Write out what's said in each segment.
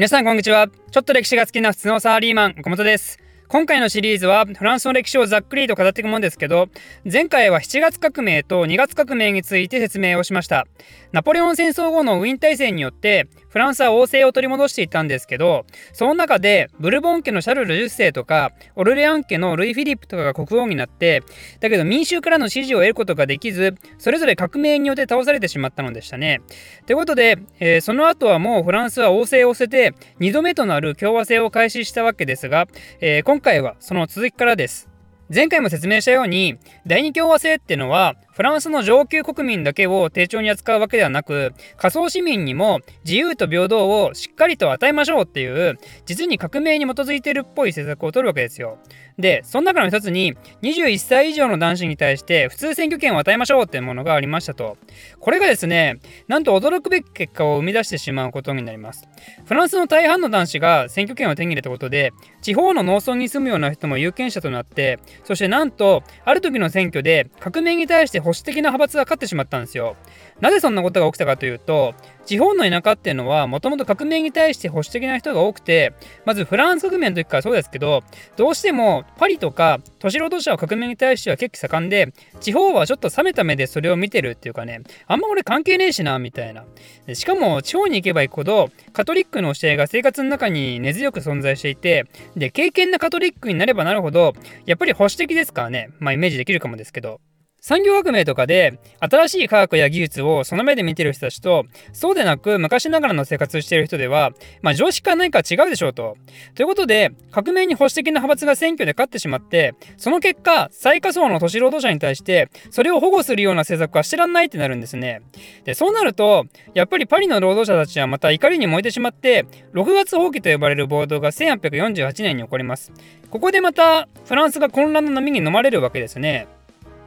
皆さんこんにちは。ちょっと歴史が好きな普通のサラリーマン、岡本です。今回のシリーズはフランスの歴史をざっくりと語っていくものですけど前回は7月革命と2月革命について説明をしましたナポレオン戦争後のウィーン体制によってフランスは王政を取り戻していったんですけどその中でブルボン家のシャルル10世とかオルレアン家のルイ・フィリップとかが国王になってだけど民衆からの支持を得ることができずそれぞれ革命によって倒されてしまったのでしたね。ということで、えー、その後はもうフランスは王政を捨てて2度目となる共和制を開始したわけですが、えー、今回はその続きからです。前回も説明したように第二共和制っていうのはフランスの上級国民だけを丁重に扱うわけではなく仮想市民にも自由と平等をしっかりと与えましょうっていう実に革命に基づいてるっぽい政策を取るわけですよ。でその中の一つに21歳以上の男子に対して普通選挙権を与えましょうっていうものがありましたとこれがですねなんと驚くべき結果を生み出してしまうことになりますフランスの大半の男子が選挙権を手に入れたことで地方の農村に住むような人も有権者となってそしてなんとある時の選挙で革命に対して保守的な派閥が勝ってしまったんですよ。なぜそんなことが起きたかというと地方の田舎っていうのはもともと革命に対して保守的な人が多くてまずフランス革命の時からそうですけどどうしてもパリとか都市労働者は革命に対しては結構盛んで地方はちょっと冷めた目でそれを見てるっていうかねあんま俺関係ねえしなみたいな。しかも地方に行けば行くほどカトリックの教えが生活の中に根強く存在していてで敬虔なカトリックになればなるほどやっぱり保守的ですからね。まあイメージできるかもですけど。産業革命とかで新しい科学や技術をその目で見てる人たちとそうでなく昔ながらの生活をしている人では、まあ、常識か何か違うでしょうと。ということで革命に保守的な派閥が選挙で勝ってしまってその結果最下層の都市労働者に対してそれを保護するような政策はしてらんないってなるんですね。でそうなるとやっぱりパリの労働者たちはまた怒りに燃えてしまって6月放棄と呼ばれる暴動が1848年に起こります。ここでまたフランスが混乱の波に飲まれるわけですね。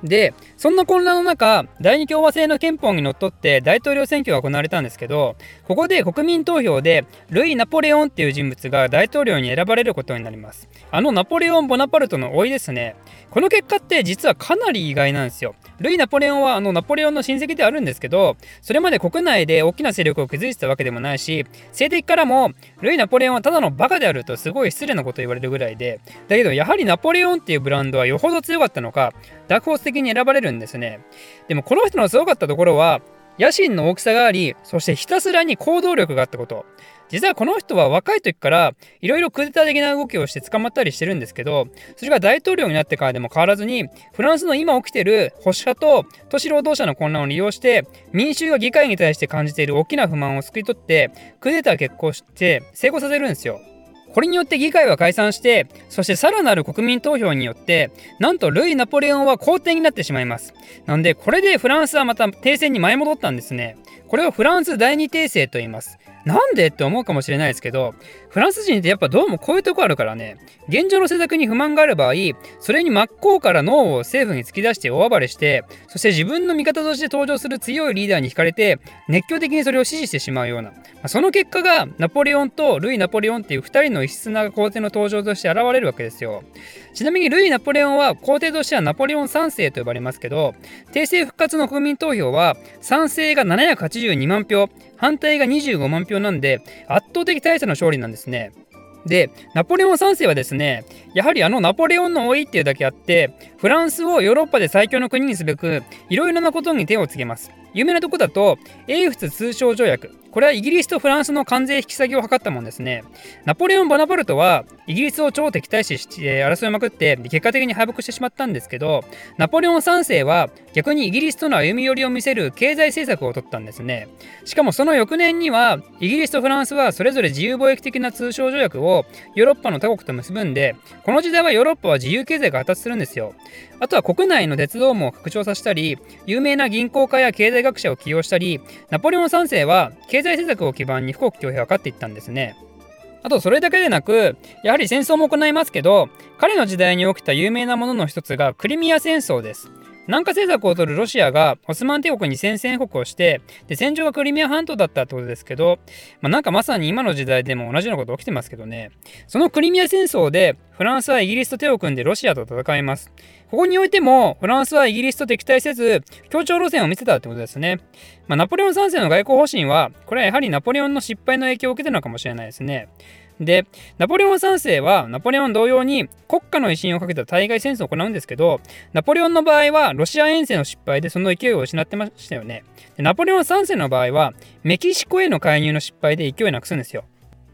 でそんな混乱の中第二共和制の憲法にのっとって大統領選挙が行われたんですけどここで国民投票でルイ・ナポレオンっていう人物が大統領に選ばれることになります。あのナポレオン・ボナパルトの甥ですね。この結果って実はかなり意外なんですよ。ルイ・ナポレオンはあのナポレオンの親戚であるんですけどそれまで国内で大きな勢力を築いてたわけでもないし性的からもルイ・ナポレオンはただのバカであるとすごい失礼なこと言われるぐらいでだけどやはりナポレオンっていうブランドはよほど強かったのかダークホース的に選ばれるんですねでもこの人のすごかったところは野心の大きさがありそしてひたすらに行動力があったこと実はこの人は若い時からいろいろクーデター的な動きをして捕まったりしてるんですけどそれが大統領になってからでも変わらずにフランスの今起きてる保守派と都市労働者の混乱を利用して民衆が議会に対して感じている大きな不満を救い取ってクーデター決行して成功させるんですよ。これによって議会は解散してそしてさらなる国民投票によってなんとルイ・ナポレオンは皇帝になってしまいます。なんでこれでフランスはまた停戦に前戻ったんですね。これをフランス第二帝政と言います。なんでって思うかもしれないですけどフランス人ってやっぱどうもこういうとこあるからね。現状の政策に不満がある場合それに真っ向から脳を政府に突き出して大暴れしてそして自分の味方として登場する強いリーダーに惹かれて熱狂的にそれを支持してしまうような。その結果がナポレオンとルイ・ナポレオンっていう2人の異質な皇帝の登場として現れるわけですよ。ちなみにルイ・ナポレオンは皇帝としてはナポレオン3世と呼ばれますけど帝政復活の国民投票は賛成が782万票反対が25万票なんで圧倒的大差の勝利なんですね。でナポレオン3世はですねやはりあのナポレオンの老いっていうだけあってフランスをヨーロッパで最強の国にすべくいろいろなことに手をつけます。有名なとこだと英仏通商条約これはイギリスとフランスの関税引き下げを図ったもんですね。ナポレオン・ボナパルトはイギリスを超敵対視して争いまくって結果的に敗北してしまったんですけどナポレオン3世は逆にイギリスとの歩み寄りを見せる経済政策を取ったんですね。しかもその翌年にはイギリスとフランスはそれぞれ自由貿易的な通商条約をヨーロッパの他国と結ぶんでこの時代はヨーロッパは自由経済が発達するんですよ。あとは国内の鉄道網を拡張させたり有名な銀行家や経済学者を起用したりナポレオン3世は経済政策を基盤に富国強兵を図っていったんですね。あとそれだけでなくやはり戦争も行いますけど彼の時代に起きた有名なものの一つがクリミア戦争です。南下政策を取るロシアがオスマン帝国に宣戦布告をしてで戦場がクリミア半島だったってことですけど、まあ、なんかまさに今の時代でも同じようなこと起きてますけどね。そのクリミア戦争でフランスはイギリスと手を組んでロシアと戦います。ここにおいてもフランスはイギリスと敵対せず協調路線を見せたってことですね、まあ、ナポレオン3世の外交方針はこれはやはりナポレオンの失敗の影響を受けてるのかもしれないですね。で、ナポレオン3世はナポレオン同様に国家の威信をかけた対外戦争を行うんですけど、ナポレオンの場合はロシア遠征の失敗でその勢いを失ってましたよね。でナポレオン3世の場合はメキシコへの介入の失敗で勢いなくすんですよ。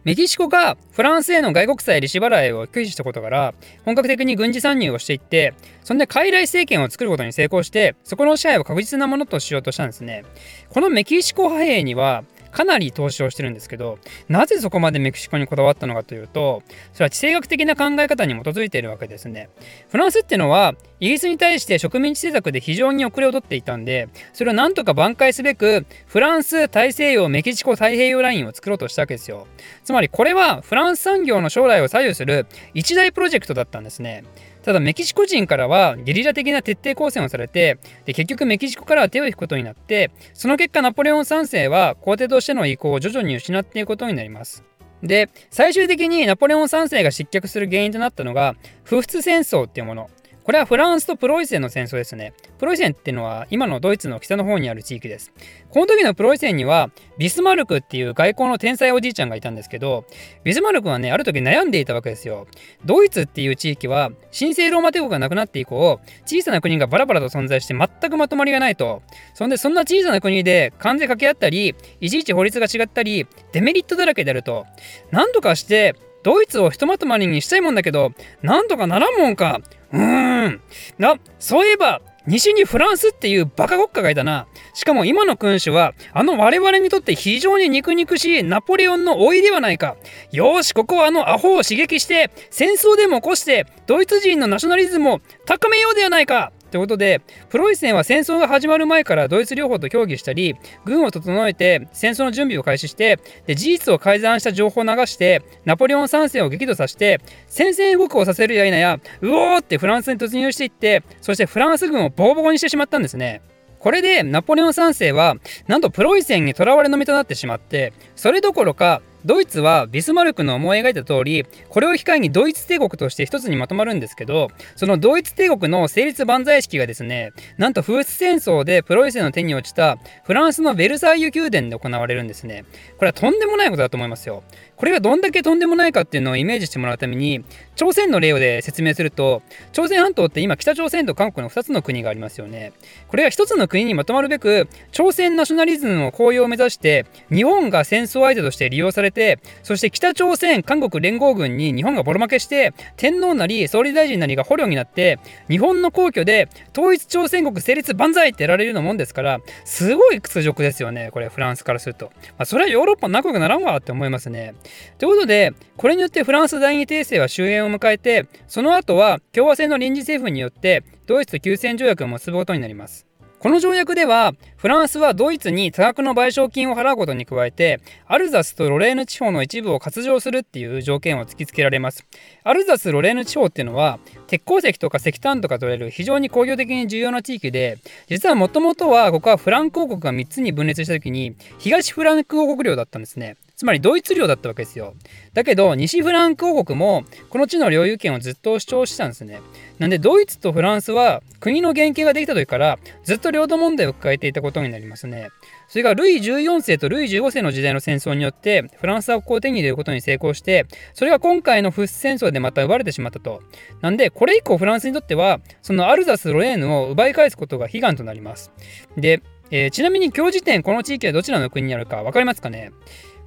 メキシコがフランスへの外国債利子払いを拒否したことから本格的に軍事参入をしていってそんで傀儡政権を作ることに成功してそこの支配を確実なものとしようとしたんですねこのメキシコ派兵にはかなり投資をしてるんですけどなぜそこまでメキシコにこだわったのかというとそれは地政学的な考え方に基づいているわけですね。フランスっていうのはイギリスに対して植民地政策で非常に遅れをとっていたんでそれをなんとか挽回すべくフランス大西洋メキシコ太平洋ラインを作ろうとしたわけですよ。つまりこれはフランス産業の将来を左右する一大プロジェクトだったんですね。ただメキシコ人からはゲリラ的な徹底抗戦をされてで結局メキシコからは手を引くことになってその結果ナポレオン3世は皇帝としての意向を徐々に失っていくことになります。で最終的にナポレオン3世が失脚する原因となったのが不仏戦争っていうもの。これはフランスとプロイセンの戦争ですね。プロイセンっていうのは今のドイツの北の方にある地域です。この時のプロイセンにはビスマルクっていう外交の天才おじいちゃんがいたんですけど、ビスマルクはね、ある時悩んでいたわけですよ。ドイツっていう地域は神聖ローマ帝国がなくなって以降、小さな国がバラバラと存在して全くまとまりがないと。そんでそんな小さな国で関税掛け合ったり、いちいち法律が違ったり、デメリットだらけであると。なんとかしてドイツをひとまとまりにしたいもんだけど、なんとかならんもんか。うーん。な、そういえば、西にフランスっていうバカ国家がいたな。しかも今の君主は、あの我々にとって非常に肉肉しいナポレオンの老いではないか。よし、ここはあのアホを刺激して、戦争でも起こして、ドイツ人のナショナリズムを高めようではないか。ってことでプロイセンは戦争が始まる前からドイツ両方と協議したり軍を整えて戦争の準備を開始してで事実を改ざんした情報を流してナポレオン3世を激怒させて宣戦布告をさせるや否やうおーってフランスに突入していってそしてフランス軍をボコボコにしてしまったんですね。これでナポレオン3世はなんとプロイセンにとらわれの身となってしまってそれどころかドイツはビスマルクの思い描いた通りこれを機会にドイツ帝国として一つにまとまるんですけどそのドイツ帝国の成立万歳式がですねなんと風戦争でプロイセンの手に落ちたフランスのベルサイユ宮殿で行われるんですね。これはとんでもないことだと思いますよ。これがどんだけとんでもないかっていうのをイメージしてもらうために朝鮮の例で説明すると朝鮮半島って今北朝鮮と韓国の2つの国がありますよね。これが1つの国にまとまるべく朝鮮ナショナリズムの高揚を目指して日本が戦争相手として利用されてそして北朝鮮韓国連合軍に日本がボロ負けして天皇なり総理大臣なりが捕虜になって日本の皇居で統一朝鮮国成立万歳ってやられるようなもんですからすごい屈辱ですよねこれフランスからすると、まあ、それはヨーロッパ仲良くならんわって思いますね。ということで、これによってフランス第二帝政は終焉をを迎えて、その後は共和制の臨時政府によってドイツと休戦条約を結ぶことになります。この条約ではフランスはドイツに多額の賠償金を払うことに加えてアルザスとロレーヌ地方の一部を割譲するっていう条件を突きつけられますアルザス・ロレーヌ地方っていうのは鉄鉱石とか石炭とか取れる非常に工業的に重要な地域で実はもともとはここはフランク王国が3つに分裂した時に東フランク王国領だったんですねつまりドイツ領だったわけですよ。だけど西フランク王国もこの地の領有権をずっと主張してたんですね。なんでドイツとフランスは国の原型ができた時からずっと領土問題を抱えていたことになりますね。それがルイ14世とルイ15世の時代の戦争によってフランスはここを手に入れることに成功してそれが今回のフッス戦争でまた奪われてしまったと。なんでこれ以降フランスにとってはそのアルザス・ロレーヌを奪い返すことが悲願となります。で、えー、ちなみに今日時点この地域はどちらの国にあるか分かりますかね？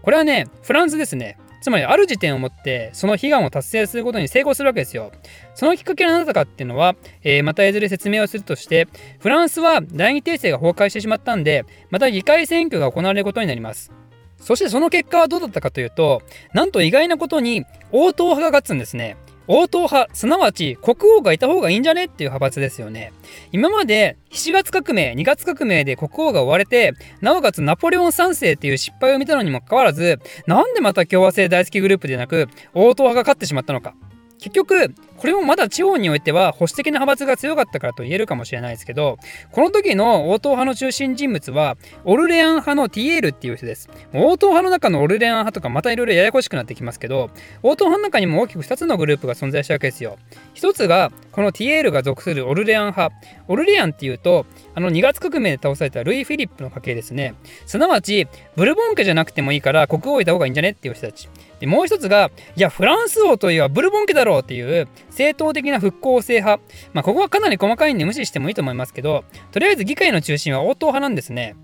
これはね、フランスですね。つまりある時点をもってその悲願を達成することに成功するわけですよ。そのきっかけは何だったかっていうのは、えー、またいずれ説明をするとしてフランスは第二帝政が崩壊してしまったんでまた議会選挙が行われることになります。そしてその結果はどうだったかというとなんと意外なことに応答派が勝つんですね。応答派すなわち国王がいた方がいいんじゃね？っていう派閥ですよね。今まで7月革命2月革命で国王が追われてなおかつナポレオン3世っていう失敗を見たのにもかかわらずなんでまた共和制大好きグループでなく応答派が勝ってしまったのか。結局これもまだ地方においては保守的な派閥が強かったからと言えるかもしれないですけど、この時の応答派の中心人物は、オルレアン派のティエールっていう人です。応答派の中のオルレアン派とかまたいろいろややこしくなってきますけど、応答派の中にも大きく2つのグループが存在したわけですよ。1つが、このティエールが属するオルレアン派。オルレアンっていうと、あの2月革命で倒されたルイ・フィリップの家系ですね。すなわち、ブルボン家じゃなくてもいいから国王いた方がいいんじゃねっていう人たち。でもう一つが、いや、フランス王といえばブルボン家だろうっていう正統的な復興制派。まあ、ここはかなり細かいんで無視してもいいと思いますけど、とりあえず議会の中心は応答派なんですね。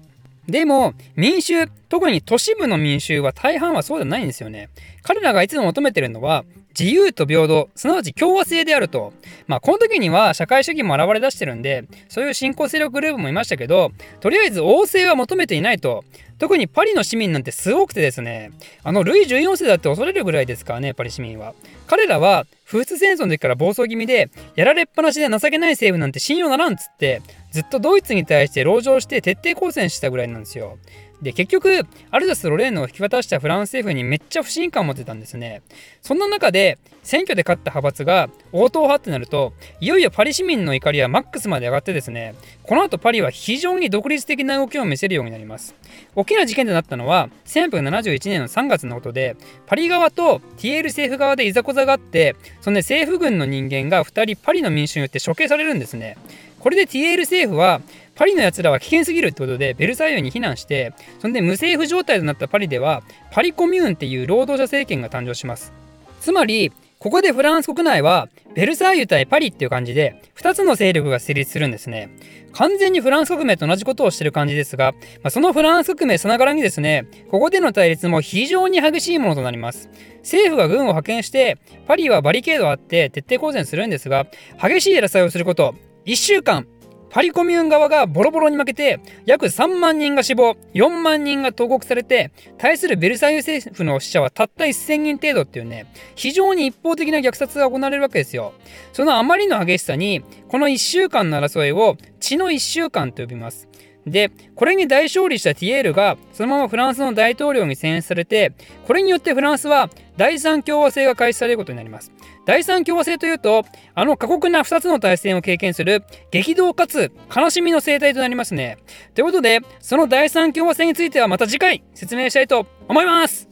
でも、民衆、特に都市部の民衆は大半はそうじゃないんですよね。彼らがいつも求めてるのは、自由と平等、すなわち共和制であると。まあ、この時には社会主義も現れ出してるんで、そういう新興勢力グループもいましたけど、とりあえず王政は求めていないと。特にパリの市民なんてすごくてですね、あのルイ14世だって恐れるぐらいですからね、パリ市民は。彼らは、フース戦争の時から暴走気味で、やられっぱなしで情けない政府なんて信用ならんっつって、ずっとドイツに対して籠城して徹底抗戦したぐらいなんですよ。で、結局、アルザス・ロレーヌを引き渡したフランス政府にめっちゃ不信感を持ってたんですね。そんな中で、選挙で勝った派閥が応答派ってなると、いよいよパリ市民の怒りはマックスまで上がってですね、この後パリは非常に独立的な動きを見せるようになります。大きな事件となったのは、1971年の3月のことで、パリ側とティエール政府側でいざこざがあって、そんで政府軍の人間が2人パリの民衆によって処刑されるんですね。これでティエール政府はパリのやつらは危険すぎるってことでベルサイユに避難してそんで無政府状態となったパリではパリコミューンっていう労働者政権が誕生します。つまりここでフランス国内はベルサイユ対パリっていう感じで2つの勢力が成立するんですね。完全にフランス革命と同じことをしてる感じですが、まあ、そのフランス革命さながらにですねここでの対立も非常に激しいものとなります。政府が軍を派遣してパリはバリケードをあって徹底抗戦するんですが激しい争いをすること1週間パリコミューン側がボロボロに負けて約3万人が死亡4万人が投獄されて対するベルサイユ政府の死者はたった1000人程度っていうね非常に一方的な虐殺が行われるわけですよそのあまりの激しさにこの1週間の争いを血の1週間と呼びますで、これに大勝利したティエールがそのままフランスの大統領に選出されて、これによってフランスは第三共和制が開始されることになります。第三共和制というと、あの過酷な2つの対戦を経験する激動かつ悲しみの生態となりますね。ということで、その第三共和制についてはまた次回説明したいと思います。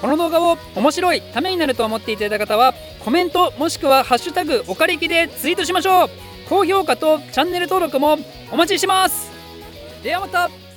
この動画を面白いためになると思っていただいた方はコメントもしくは「ハッシュタグおかりき」でツイートしましょう。高評価とチャンネル登録もお待ちしてます。ではまた。